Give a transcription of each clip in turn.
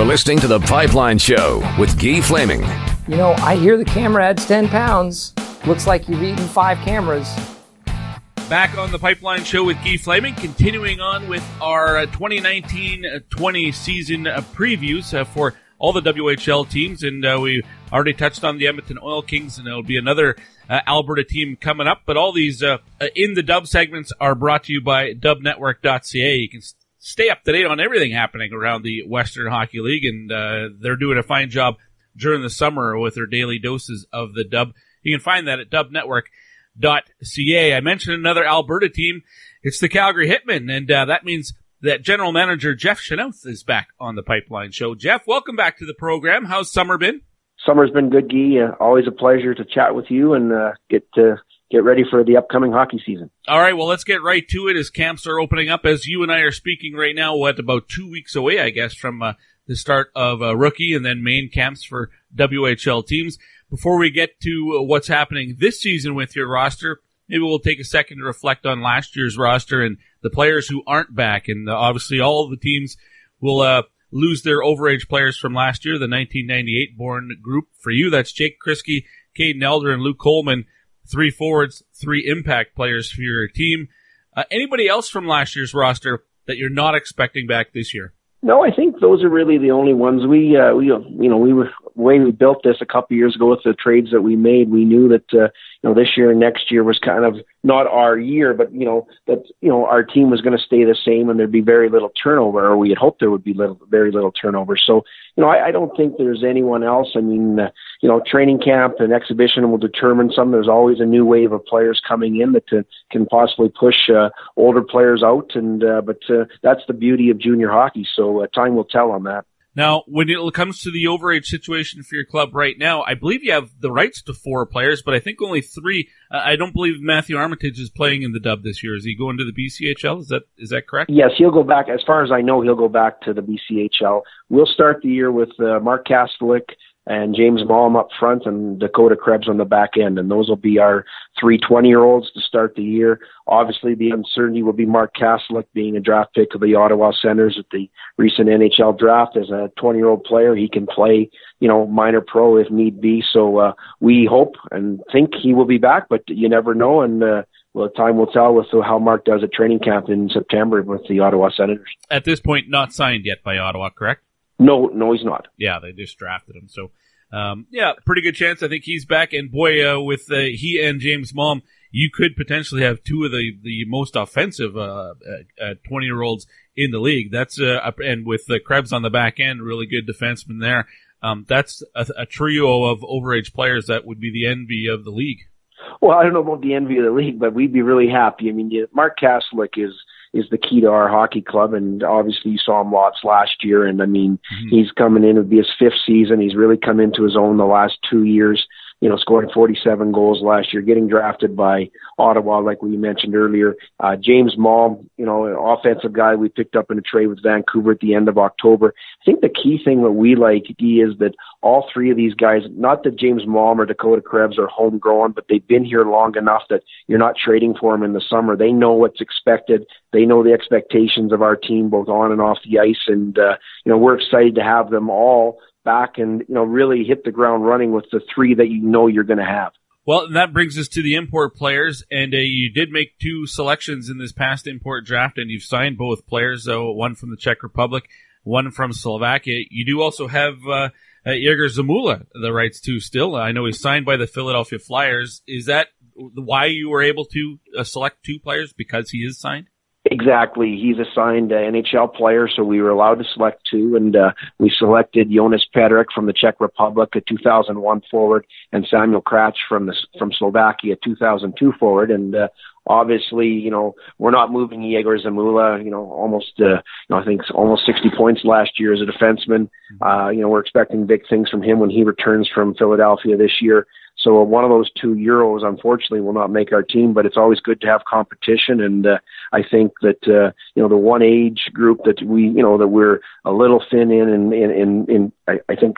You're listening to The Pipeline Show with Guy Flaming. You know, I hear the camera adds 10 pounds. Looks like you've eaten five cameras. Back on the Pipeline Show with Guy Flaming, continuing on with our 2019-20 season uh, previews uh, for all the WHL teams, and uh, we already touched on the Edmonton Oil Kings, and there'll be another uh, Alberta team coming up. But all these uh, in the Dub segments are brought to you by DubNetwork.ca. You can stay up to date on everything happening around the Western Hockey League, and uh, they're doing a fine job during the summer with their daily doses of the Dub. You can find that at DubNetwork.ca. I mentioned another Alberta team. It's the Calgary Hitmen, and uh, that means that general manager Jeff Chynoweth is back on the Pipeline Show. Jeff, welcome back to the program. How's summer been? Summer's been good, Gee. Uh, always a pleasure to chat with you and uh, get to get ready for the upcoming hockey season. All right, well, let's get right to it as camps are opening up. As you and I are speaking right now, what about two weeks away, I guess, from uh, the start of uh, rookie and then main camps for WHL teams. Before we get to what's happening this season with your roster, maybe we'll take a second to reflect on last year's roster and the players who aren't back. And uh, obviously, all of the teams will uh, lose their overage players from last year, the 1998 born group. For you, that's Jake Kryski, Caden Elder, and Luke Coleman. Three forwards, three impact players for your team. Uh, anybody else from last year's roster that you're not expecting back this year? No, I think those are really the only ones. We, uh, we, you know, we were the way we built this a couple years ago with the trades that we made. We knew that, uh, you know, this year and next year was kind of not our year, but you know that you know our team was going to stay the same and there'd be very little turnover, or we had hoped there would be little, very little turnover. So, you know, I, I don't think there's anyone else. I mean, uh, you know, training camp and exhibition will determine some. There's always a new wave of players coming in that uh, can possibly push uh, older players out, and uh, but uh, that's the beauty of junior hockey. So uh, time will tell on that. Now, when it comes to the overage situation for your club right now, I believe you have the rights to four players, but I think only three. Uh, I don't believe Matthew Armitage is playing in the Dub this year. Is he going to the BCHL? Is that is that correct? Yes, he'll go back. As far as I know, he'll go back to the BCHL. We'll start the year with uh, Mark Kastelic and James Malm up front and Dakota Krebs on the back end. And those will be our three 20 year olds to start the year. Obviously, the uncertainty will be Mark Kastelic being a draft pick of the Ottawa Senators at the recent NHL draft. As a 20 year old player, he can play, you know, minor pro if need be. So uh, we hope and think he will be back, but you never know. And uh, well, time will tell with how Mark does at training camp in September with the Ottawa Senators. At this point, not signed yet by Ottawa, correct? No, no, he's not. Yeah, they just drafted him. So um, yeah, pretty good chance. I think he's back. And boy, uh, with uh, he and James Malm, you could potentially have two of the, the most offensive uh, uh, 20 year olds in the league. That's uh, and with the Krebs on the back end, really good defenseman there. Um, that's a, a trio of overage players that would be the envy of the league. Well, I don't know about the envy of the league, but we'd be really happy. I mean, Mark Kastelic is is the key to our hockey club. And obviously, you saw him lots last year. And I mean, mm-hmm. he's coming in. It'll be his fifth season. He's really come into his own the last two years you know, scoring 47 goals last year, getting drafted by Ottawa, like we mentioned earlier. Uh, James Malm, you know, an offensive guy we picked up in a trade with Vancouver at the end of October. I think the key thing that we like is that all three of these guys, not that James Malm or Dakota Krebs are homegrown, but they've been here long enough that you're not trading for them in the summer. They know what's expected. They know the expectations of our team, both on and off the ice. And, uh, you know, we're excited to have them all back and you know really hit the ground running with the three that you know you're going to have. Well, and that brings us to the import players, and uh, you did make two selections in this past import draft, and you've signed both players, though one from the Czech Republic, one from Slovakia. You do also have uh, uh, Egor Zamula the rights to still. I know he's signed by the Philadelphia Flyers. Is that why you were able to uh, select two players because he is signed? Exactly. He's assigned an NHL player, so we were allowed to select two, and uh, we selected Jonas Pedrick from the Czech Republic, a 2001 forward, and Samuel Kratch from the from Slovakia, 2002 forward, and uh, obviously, you know, we're not moving Egor Zamula, you know, almost, uh, you know, I think almost 60 points last year as a defenseman. Mm-hmm. Uh, you know, we're expecting big things from him when he returns from Philadelphia this year. So one of those two Euros, unfortunately, will not make our team. But it's always good to have competition, and uh, I think that uh, you know the one age group that we you know that we're a little thin in, and in, in, in I, I think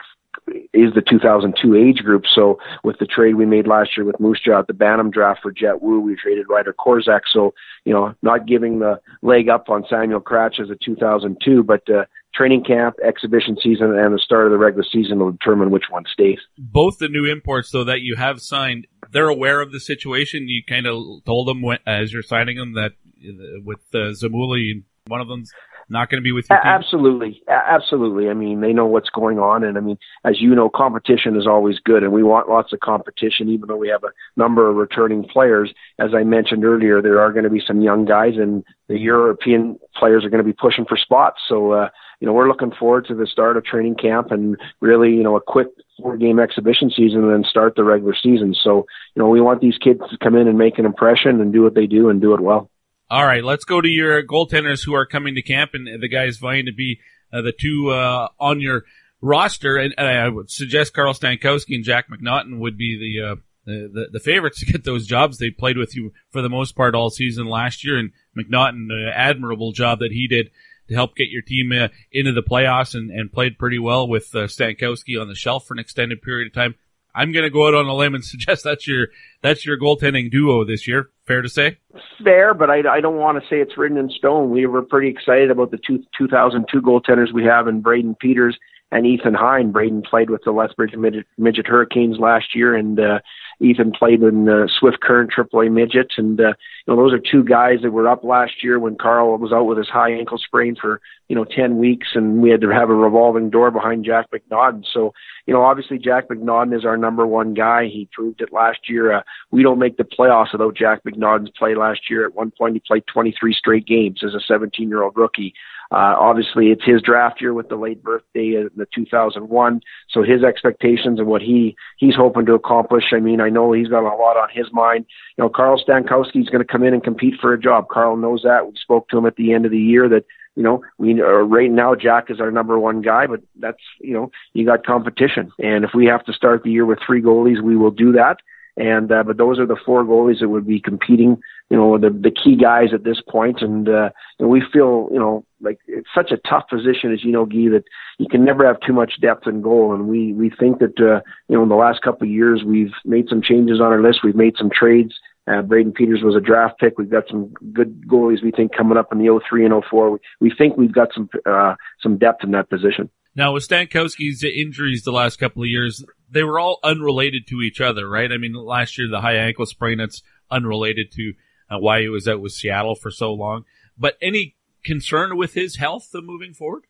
is the 2002 age group. So with the trade we made last year with Moose Jaw at the Bantam draft for Jett Woo, we traded Ryder Korczak. So, you know, not giving the leg up on Samuel Kratch as a 2002, but uh, training camp, exhibition season, and the start of the regular season will determine which one stays. Both the new imports, though, that you have signed, they're aware of the situation. You kind of told them when, as you're signing them that uh, with uh, Zamula, one of them's not going to be with you. Absolutely, absolutely. I mean, they know what's going on, and I mean, as you know, competition is always good, and we want lots of competition. Even though we have a number of returning players, as I mentioned earlier, there are going to be some young guys, and the European players are going to be pushing for spots. So, uh, you know, we're looking forward to the start of training camp and really, you know, a quick four game exhibition season and then start the regular season. So, you know, we want these kids to come in and make an impression and do what they do and do it well. All right, let's go to your goaltenders who are coming to camp and the guys vying to be uh, the two uh, on your roster. And, and, I would suggest Carl Stankowski and Jack McNaughton would be the, uh, the, the, the favorites to get those jobs. They played with you for the most part all season last year, and McNaughton, uh, admirable job that he did to help get your team uh, into the playoffs and, and played pretty well with uh, Stankowski on the shelf for an extended period of time. I'm going to go out on a limb and suggest that's your that's your goaltending duo this year. Fair to say? Fair, but I, I don't want to say it's written in stone. We were pretty excited about the two, 2002 goaltenders we have in Brayden Peters and Ethan Hein. Braden played with the Lethbridge Midget, Midget Hurricanes last year, and uh, Ethan played in uh, Swift Current AAA Midget. And, uh, you know, those are two guys that were up last year when Carl was out with his high ankle sprain for, you know, 10 weeks, and we had to have a revolving door behind Jack McNaughton. So, you know, obviously Jack McNaughton is our number one guy. He proved it last year. Uh, we don't make the playoffs without Jack McNaughton's play last year. At one point, he played 23 straight games as a 17 year old rookie. Uh, obviously, it's his draft year with the late birthday in the 2001. So his expectations and what he he's hoping to accomplish. I mean, I know he's got a lot on his mind. You know, Carl Stankowski is going to come in and compete for a job. Carl knows that. We spoke to him at the end of the year that you know, we uh, right now Jack is our number one guy, but that's you know you got competition, and if we have to start the year with three goalies, we will do that. And uh, but those are the four goalies that would be competing. You know, the the key guys at this point, and uh, and we feel you know like it's such a tough position as you know, Guy, that you can never have too much depth in goal. And we we think that uh, you know in the last couple of years we've made some changes on our list. We've made some trades. Uh, Brayden Peters was a draft pick. We've got some good goalies we think coming up in the 03 and 04. We, we think we've got some uh, some depth in that position. Now with Stankowski's injuries the last couple of years, they were all unrelated to each other, right? I mean, last year the high ankle sprain that's unrelated to uh, why he was out with Seattle for so long. But any concern with his health moving forward?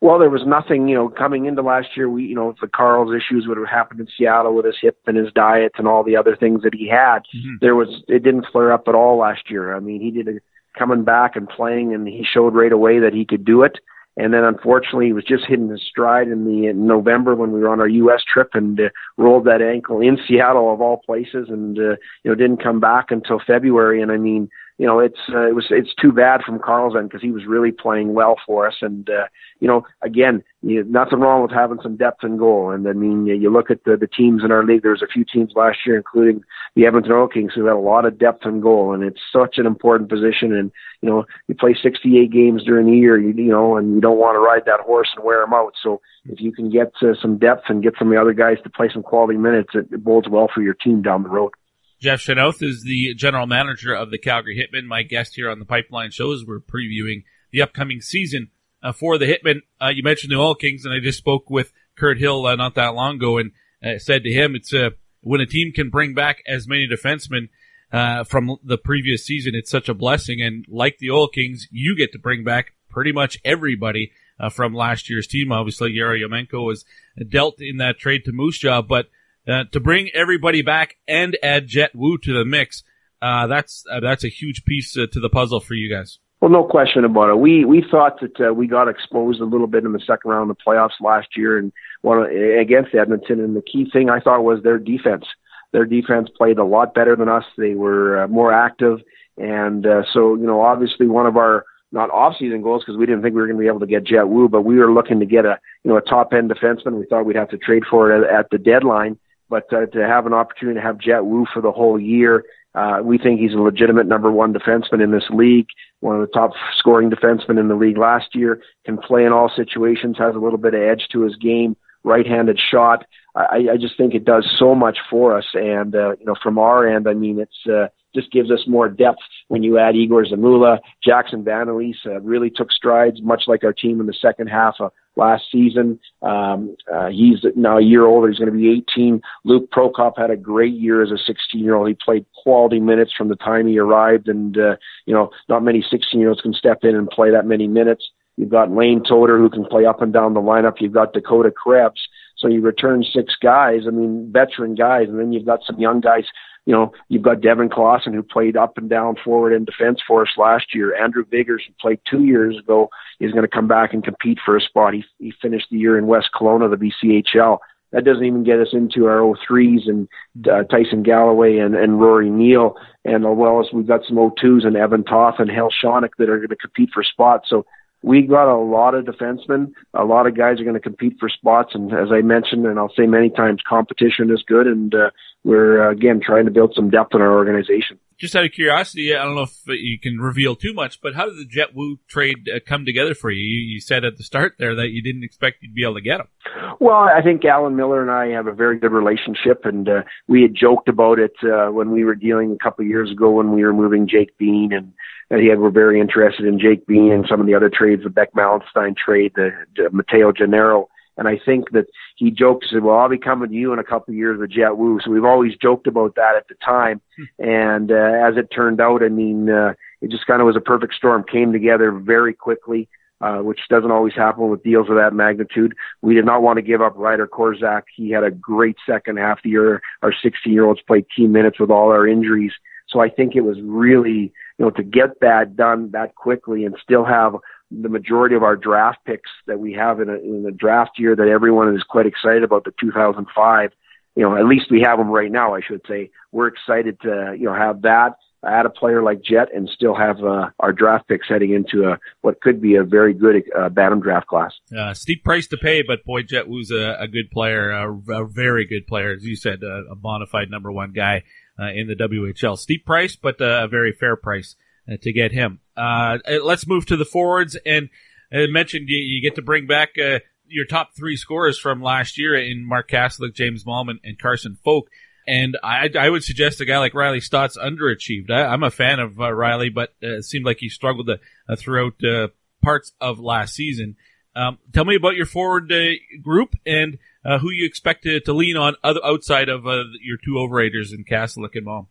Well, there was nothing, you know, coming into last year. We, you know, the Carl's issues would have happened in Seattle with his hip and his diet and all the other things that he had. Mm-hmm. There was, it didn't flare up at all last year. I mean, he did a, coming back and playing, and he showed right away that he could do it. And then unfortunately, he was just hitting his stride in the in November when we were on our U.S. trip and uh, rolled that ankle in Seattle of all places, and uh, you know didn't come back until February. And I mean, you know, it's uh, it was it's too bad from Carl's end because he was really playing well for us. And uh, you know, again, you, nothing wrong with having some depth in goal. And I mean, you, you look at the the teams in our league. There's a few teams last year, including the Edmonton Oil Kings, who had a lot of depth in goal, and it's such an important position. And you know, you play 68 games during the year, you, you know, and you don't want to ride that horse and wear them out. So if you can get uh, some depth and get some of the other guys to play some quality minutes, it, it bodes well for your team down the road. Jeff Chynoweth is the general manager of the Calgary Hitmen. My guest here on the Pipeline Show as we're previewing the upcoming season uh, for the Hitmen. Uh, you mentioned the Oil Kings, and I just spoke with Kirt Hill uh, not that long ago and uh, said to him, it's uh, when a team can bring back as many defensemen uh, from the previous season, it's such a blessing. And like the Oil Kings, you get to bring back pretty much everybody from last year's team. Obviously, Yeremenko was dealt in that trade to Moose Jaw, but uh, to bring everybody back and add Jett Woo to the mix, uh, that's uh, that's a huge piece uh, to the puzzle for you guys. Well, no question about it. We we thought that uh, we got exposed a little bit in the second round of the playoffs last year, and one against Edmonton. And the key thing I thought was their defense their defense played a lot better than us. They were uh, more active, and so you know, obviously, one of our not off-season goals because we didn't think we were going to be able to get Jet Wu, but we were looking to get a you know a top-end defenseman. We thought we'd have to trade for it at, at the deadline, but uh, to have an opportunity to have Jett Woo for the whole year, uh, we think he's a legitimate number one defenseman in this league. One of the top scoring defensemen in the league last year. Can play in all situations. Has a little bit of edge to his game. Right-handed shot. I, I just think it does so much for us. And uh, you know, from our end, I mean, it's uh, just gives us more depth when you add Igor Zamula. Jackson Van uh, really took strides, much like our team in the second half of last season. Um, uh, he's now a year older. He's going to be 18. Luke Prokop had a great year as a 16 year old. He played quality minutes from the time he arrived, and uh, you know, not many 16 year olds can step in and play that many minutes. You've got Lane Toder who can play up and down the lineup. You've got Dakota Krebs. So you return six guys, I mean, veteran guys, and then you've got some young guys you know, you've got Devin Clausen who played up and down forward and defense for us last year. Andrew Biggers who played two years ago is going to come back and compete for a spot. He, he finished the year in West Kelowna, the BCHL. That doesn't even get us into our 03s and uh, Tyson Galloway and, and Rory Neal. And as well as we've got some 02s and Evan Toth and Hale Shawnick that are going to compete for spots. So we've got a lot of defensemen. A lot of guys are going to compete for spots. And as I mentioned, and I'll say many times, competition is good. And uh, we're, uh, again, trying to build some depth in our organization. Just out of curiosity, I don't know if you can reveal too much, but how did the Jett Woo trade uh, come together for you? you? Said at the start there that you didn't expect you'd be able to get him. Well, I think Alan Millar and I have a very good relationship, and uh, we had joked about it uh, when we were dealing a couple of years ago when we were moving Jake Bean and and he had were very interested in Jake Bean and some of the other trades, the Beck Malenstyn trade, the, the Matteo Gennaro. And I think that he joked, said, well, I'll be coming to you in a couple of years with Jett Woo. So we've always joked about that at the time. and uh, as it turned out, I mean, uh, it just kind of was a perfect storm, came together very quickly. Uh, which doesn't always happen with deals of that magnitude. We did not want to give up Ryder Korczak. He had a great second half of the year. Our 16 year olds played team minutes with all our injuries. So I think it was really you know, to get that done that quickly and still have the majority of our draft picks that we have in a, in draft year that everyone is quite excited about the 2005. You know, at least we have them right now, I should say. We're excited to, you know, have that, add a player like Jett, and still have uh, our draft picks heading into a, what could be a very good uh, Bantam draft class. Uh, steep price to pay, but boy, Jett Woo's a, a good player, a, a, very good player. As you said, a, a bona fide number one guy uh, in the WHL. Steep price, but uh, a very fair price to get him. Uh, let's move to the forwards. And I mentioned you, you get to bring back uh, your top three scorers from last year in Mark Kastelic, James Malman, and Carson Focht. And I, I would suggest a guy like Riley Stotts underachieved. I, am a fan of uh, Riley, but uh, it seemed like he struggled uh, throughout parts of last season. Um, tell me about your forward group and uh, who you expect to, to lean on other, outside of uh, your two overraters in Kastelic and Malm.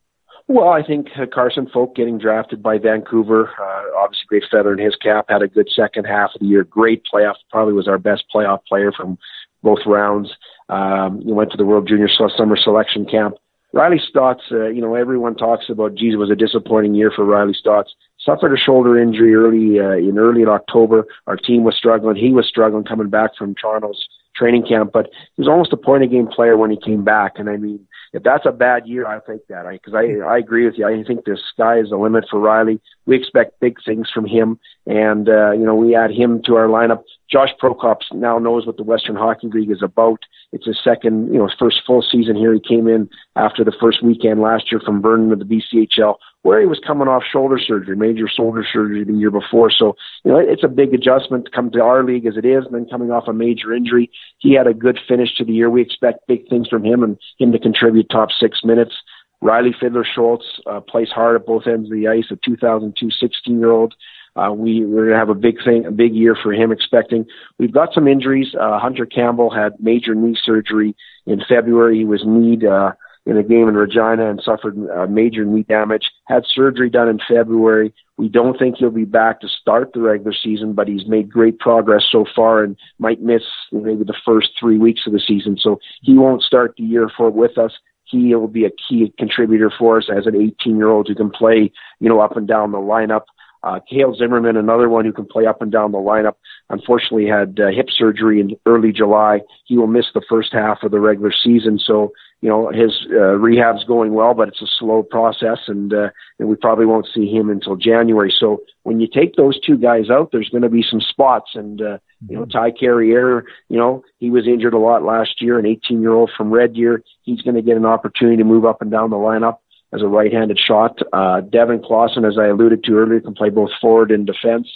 Well, I think Carson Focht getting drafted by Vancouver, uh, obviously great feather in his cap, had a good second half of the year, great playoff, probably was our best playoff player from both rounds. Um, he went to the World Junior Summer Selection Camp. Riley Stotts, uh, you know, everyone talks about, geez, it was a disappointing year for Riley Stotts. Suffered a shoulder injury early uh, in early in October. Our team was struggling. He was struggling coming back from Toronto's training camp, but he was almost a point a game player when he came back. And I mean, if that's a bad year, I think that I because I I agree with you. I think the sky is the limit for Riley. We expect big things from him, and uh, you know we add him to our lineup. Josh Prokop now knows what the Western Hockey League is about. It's his second, you know, his first full season here. He came in after the first weekend last year from Vernon to the BCHL where he was coming off shoulder surgery, major shoulder surgery the year before. So, you know, it's a big adjustment to come to our league as it is, and then coming off a major injury. He had a good finish to the year. We expect big things from him and him to contribute top six minutes. Riley Fiddler Schultz uh, plays hard at both ends of the ice, a 2002 16 year old. Uh, we, we're going to have a big thing, a big year for him expecting. We've got some injuries. Uh, Hunter Campbell had major knee surgery in February. He was kneed, uh, in a game in Regina and suffered uh, major knee damage. Had surgery done in February. We don't think he'll be back to start the regular season, but he's made great progress so far and might miss maybe the first three weeks of the season. So he won't start the year for with us. He will be a key contributor for us as an 18 year old who can play, you know, up and down the lineup. Uh, Kale Zimmerman, another one who can play up and down the lineup, unfortunately had uh, hip surgery in early July. He will miss the first half of the regular season. So you know his uh, rehab's going well, but it's a slow process, and uh, and we probably won't see him until January. So when you take those two guys out, there's going to be some spots, and uh, you know Ty Carrier, you know he was injured a lot last year, an 18 year old from Red Deer. He's going to get an opportunity to move up and down the lineup as a right-handed shot. Uh, Devin Clausen, as I alluded to earlier, can play both forward and defense.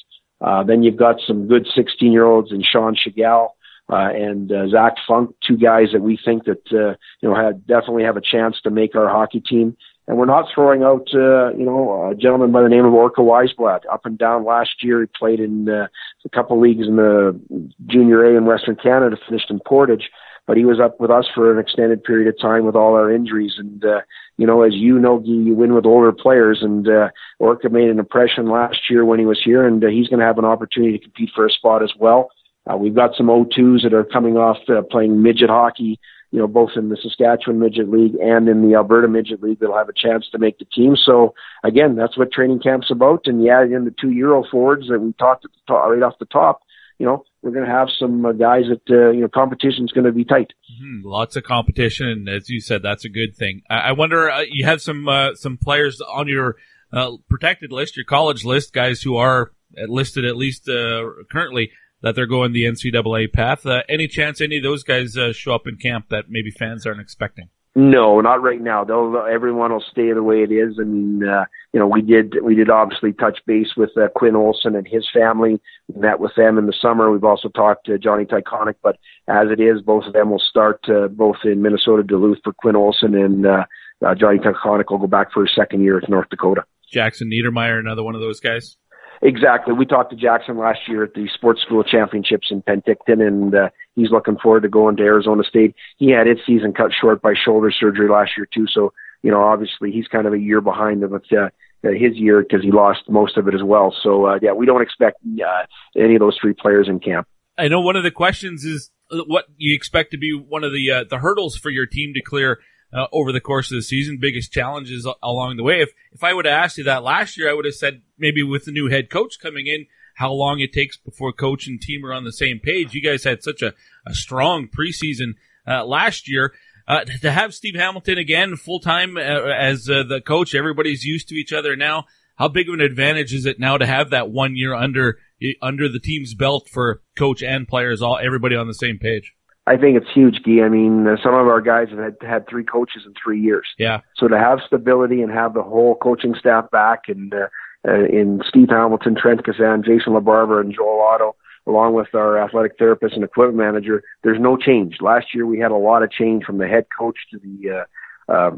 Uh, then you've got some good 16 year olds in Sean Tschigerl uh, and uh, Zach Funk, two guys that we think that uh, you know had definitely have a chance to make our hockey team. and we're not throwing out, uh, you know, a gentleman by the name of Orca Wiesblatt up and down last year. He played in uh, a couple leagues in the Junior A in Western Canada, finished in Portage, but he was up with us for an extended period of time with all our injuries. And, uh, you know, as you know, you win with older players, and uh, Orca made an impression last year when he was here, and uh, he's going to have an opportunity to compete for a spot as well. Uh, we've got some O2s that are coming off uh, playing midget hockey you know, both in the Saskatchewan Midget League and in the Alberta Midget League that'll have a chance to make the team. So again, that's what training camp's about. And yeah, in the two Euro forwards that we talked at right off the top, you know, we're going to have some uh, guys that, uh, you know, competition's going to be tight. Mm-hmm. Lots of competition. And as you said, that's a good thing. I, I wonder, uh, you have some, uh, some players on your, uh, protected list, your college list, guys who are listed at least, uh, currently that they're going the NCAA path. Any chance any of those guys show up in camp that maybe fans aren't expecting? No, not right now. They'll, everyone will stay the way it is. I mean, uh, you know, we did we did obviously touch base with uh, Quinn Olson and his family. We met with them in the summer. We've also talked to Johnny Tychonick, but as it is, both of them will start uh, both in Minnesota Duluth for Quinn Olson and uh, uh, Johnny Tychonick will go back for his second year at North Dakota. Jackson Niedermayer, another one of those guys. Exactly. We talked to Jackson last year at the Sports School Championships in Penticton, and uh, he's looking forward to going to Arizona State. He had his season cut short by shoulder surgery last year too, so you know obviously he's kind of a year behind with uh, his year because he lost most of it as well. So uh, yeah, we don't expect uh, any of those three players in camp. I know one of the questions is what you expect to be one of the uh, the hurdles for your team to clear uh, over the course of the season, biggest challenges along the way. If if I would have asked you that last year, I would have said maybe with the new head coach coming in, how long it takes before coach and team are on the same page. You guys had such a, a strong preseason uh, last year. Uh, to have Steve Hamilton again full time uh, as uh, the coach, everybody's used to each other now. How big of an advantage is it now to have that one year under under the team's belt for coach and players, all everybody on the same page? I think it's huge, Guy. I mean, uh, some of our guys have had, had three coaches in three years. Yeah. So to have stability and have the whole coaching staff back and uh, uh, in Steve Hamilton, Trent Cassan, Jason LaBarber, and Joel Otto, along with our athletic therapist and equipment manager, there's no change. Last year we had a lot of change from the head coach to the uh, uh,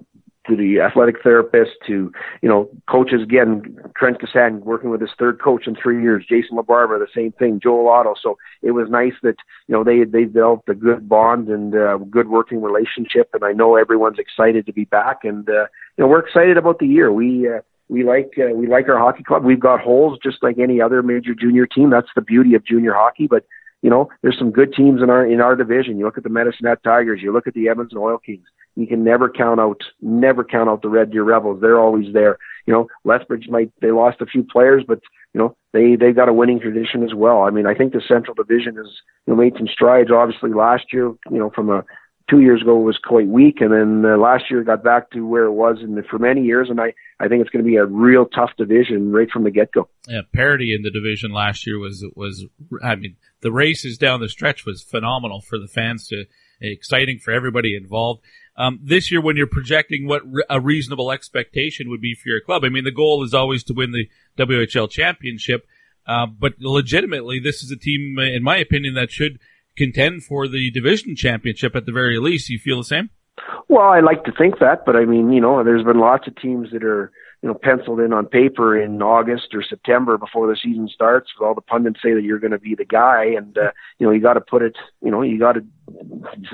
to the athletic therapist to, you know, coaches again, Trent Cassan working with his third coach in three years, Jason LaBarber, the same thing, Joel Otto. So it was nice that, you know, they, they built a good bond and uh, good working relationship. And I know everyone's excited to be back. And, uh, you know, we're excited about the year. We, uh, we like uh, we like our hockey club. We've got holes just like any other major junior team. That's the beauty of junior hockey. But you know, there's some good teams in our in our division. You look at the Medicine Hat Tigers. You look at the Edmonton Oil Kings you can never count out never count out the Red Deer Rebels. They're always there. You know, Lethbridge might they lost a few players, but you know they they got a winning tradition as well. I mean, I think the Central Division has you know made some strides. Obviously, last year, you know, from a two years ago was quite weak, and then uh, last year got back to where it was in the, for many years. And I I think it's going to be a real tough division right from the get go. Yeah, parity in the division last year was was I mean the races down the stretch was phenomenal for the fans to exciting for everybody involved. Um, this year, when you're projecting what re- a reasonable expectation would be for your club, I mean, the goal is always to win the WHL championship. Uh, but legitimately, this is a team, in my opinion, that should contend for the division championship at the very least. You feel the same? Well, I like to think that, but I mean, you know, there's been lots of teams that are you know, penciled in on paper in August or September before the season starts. All the pundits say that you're going to be the guy, and uh, you know, you got to put it. You know, you got to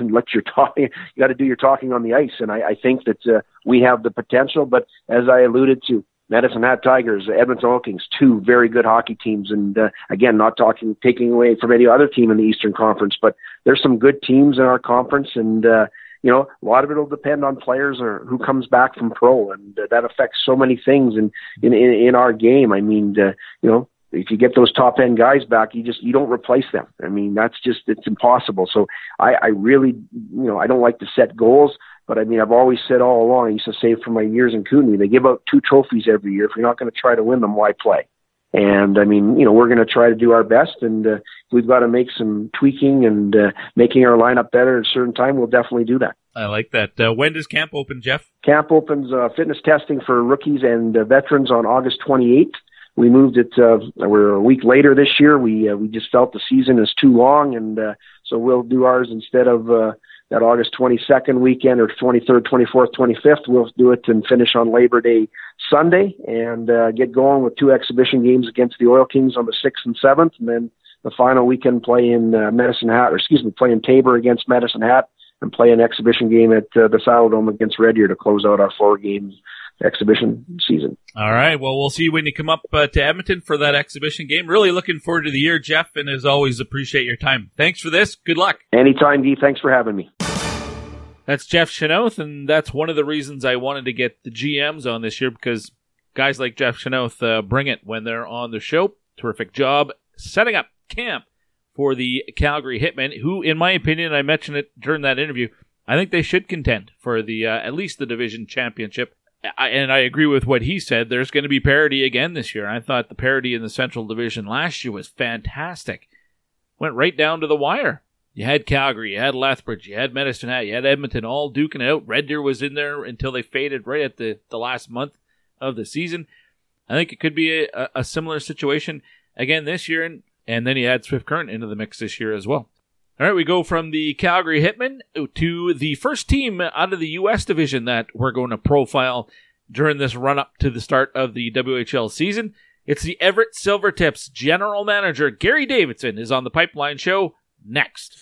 let your talking. You got to do your talking on the ice, and I, I think that uh, we have the potential. But as I alluded to, Medicine Hat Tigers, Edmonton Oil Kings, two very good hockey teams, and uh, again, not talking taking away from any other team in the Eastern Conference, but there's some good teams in our conference, and uh, you know, a lot of it will depend on players or who comes back from pro, and uh, that affects so many things in in in, in our game. I mean, uh, you know, if you get those top end guys back, you just you don't replace them. I mean, that's just it's impossible. So I, I really, you know, I don't like to set goals, but I mean, I've always said all along. I used to say for my years in Kootenay, they give out two trophies every year. If you're not going to try to win them, why play? And I mean, you know, we're going to try to do our best, and uh, we've got to make some tweaking and uh, making our lineup better at a certain time. We'll definitely do that. I like that. Uh, when does camp open, Jeff? Camp opens uh, fitness testing for rookies and uh, veterans on August 28th. We moved it. Uh, we're a week later this year. We uh, we just felt the season is too long, and uh, so we'll do ours instead of uh, that August 22nd weekend or 23rd, 24th, 25th. We'll do it and finish on Labor Day Sunday and uh, get going with two exhibition games against the Oil Kings on the 6th and 7th, and then the final weekend play in uh, Medicine Hat, or excuse me, play in Taber against Medicine Hat, and play an exhibition game at uh, the Saddledome against Red Deer to close out our four games exhibition season. All right. Well, we'll see you when you come up uh, to Edmonton for that exhibition game. Really looking forward to the year, Jeff, and as always, appreciate your time. Thanks for this. Good luck. Anytime, Dee. Thanks for having me. That's Jeff Chynoweth, and that's one of the reasons I wanted to get the GMs on this year because guys like Jeff Chynoweth uh, bring it when they're on the show. Terrific job setting up camp for the Calgary Hitmen, who, in my opinion, I mentioned it during that interview, I think they should contend for the uh, at least the division championship. I, and I agree with what he said. There's going to be parity again this year. I thought the parity in the Central Division last year was fantastic. Went right down to the wire. You had Calgary, you had Lethbridge, you had Medicine Hat, you had Edmonton all duking it out. Red Deer was in there until they faded right at the, the last month of the season. I think it could be a, a similar situation again this year, and, and then you add Swift Current into the mix this year as well. All right, we go from the Calgary Hitmen to the first team out of the U.S. division that we're going to profile during this run up to the start of the WHL season. It's the Everett Silvertips general manager Garry Davidson is on the Pipeline Show next.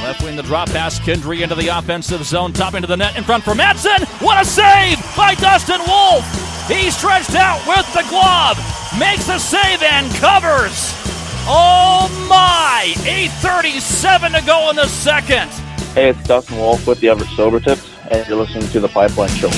Left wing the drop pass, Kindry into the offensive zone, top into the net in front for Madsen. What a save by Dustin Wolf! He stretched out with the glove, makes the save and covers. Oh my! 8.37 to go in the second. Hey, it's Dustin Wolf with the Everett Silvertips, and you're listening to the Pipeline Show.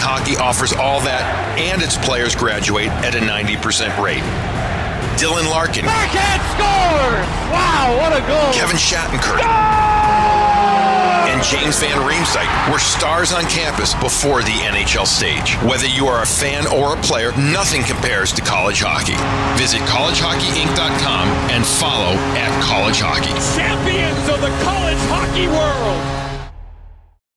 Hockey offers all that, and its players graduate at a 90% rate. Dylan Larkin. Backhand scores! Wow, what a goal! Kevin Shattenkirk. And James Van Riemsdyk were stars on campus before the NHL stage. Whether you are a fan or a player, nothing compares to college hockey. Visit collegehockeyinc.com and follow at college hockey. Champions of the college hockey world!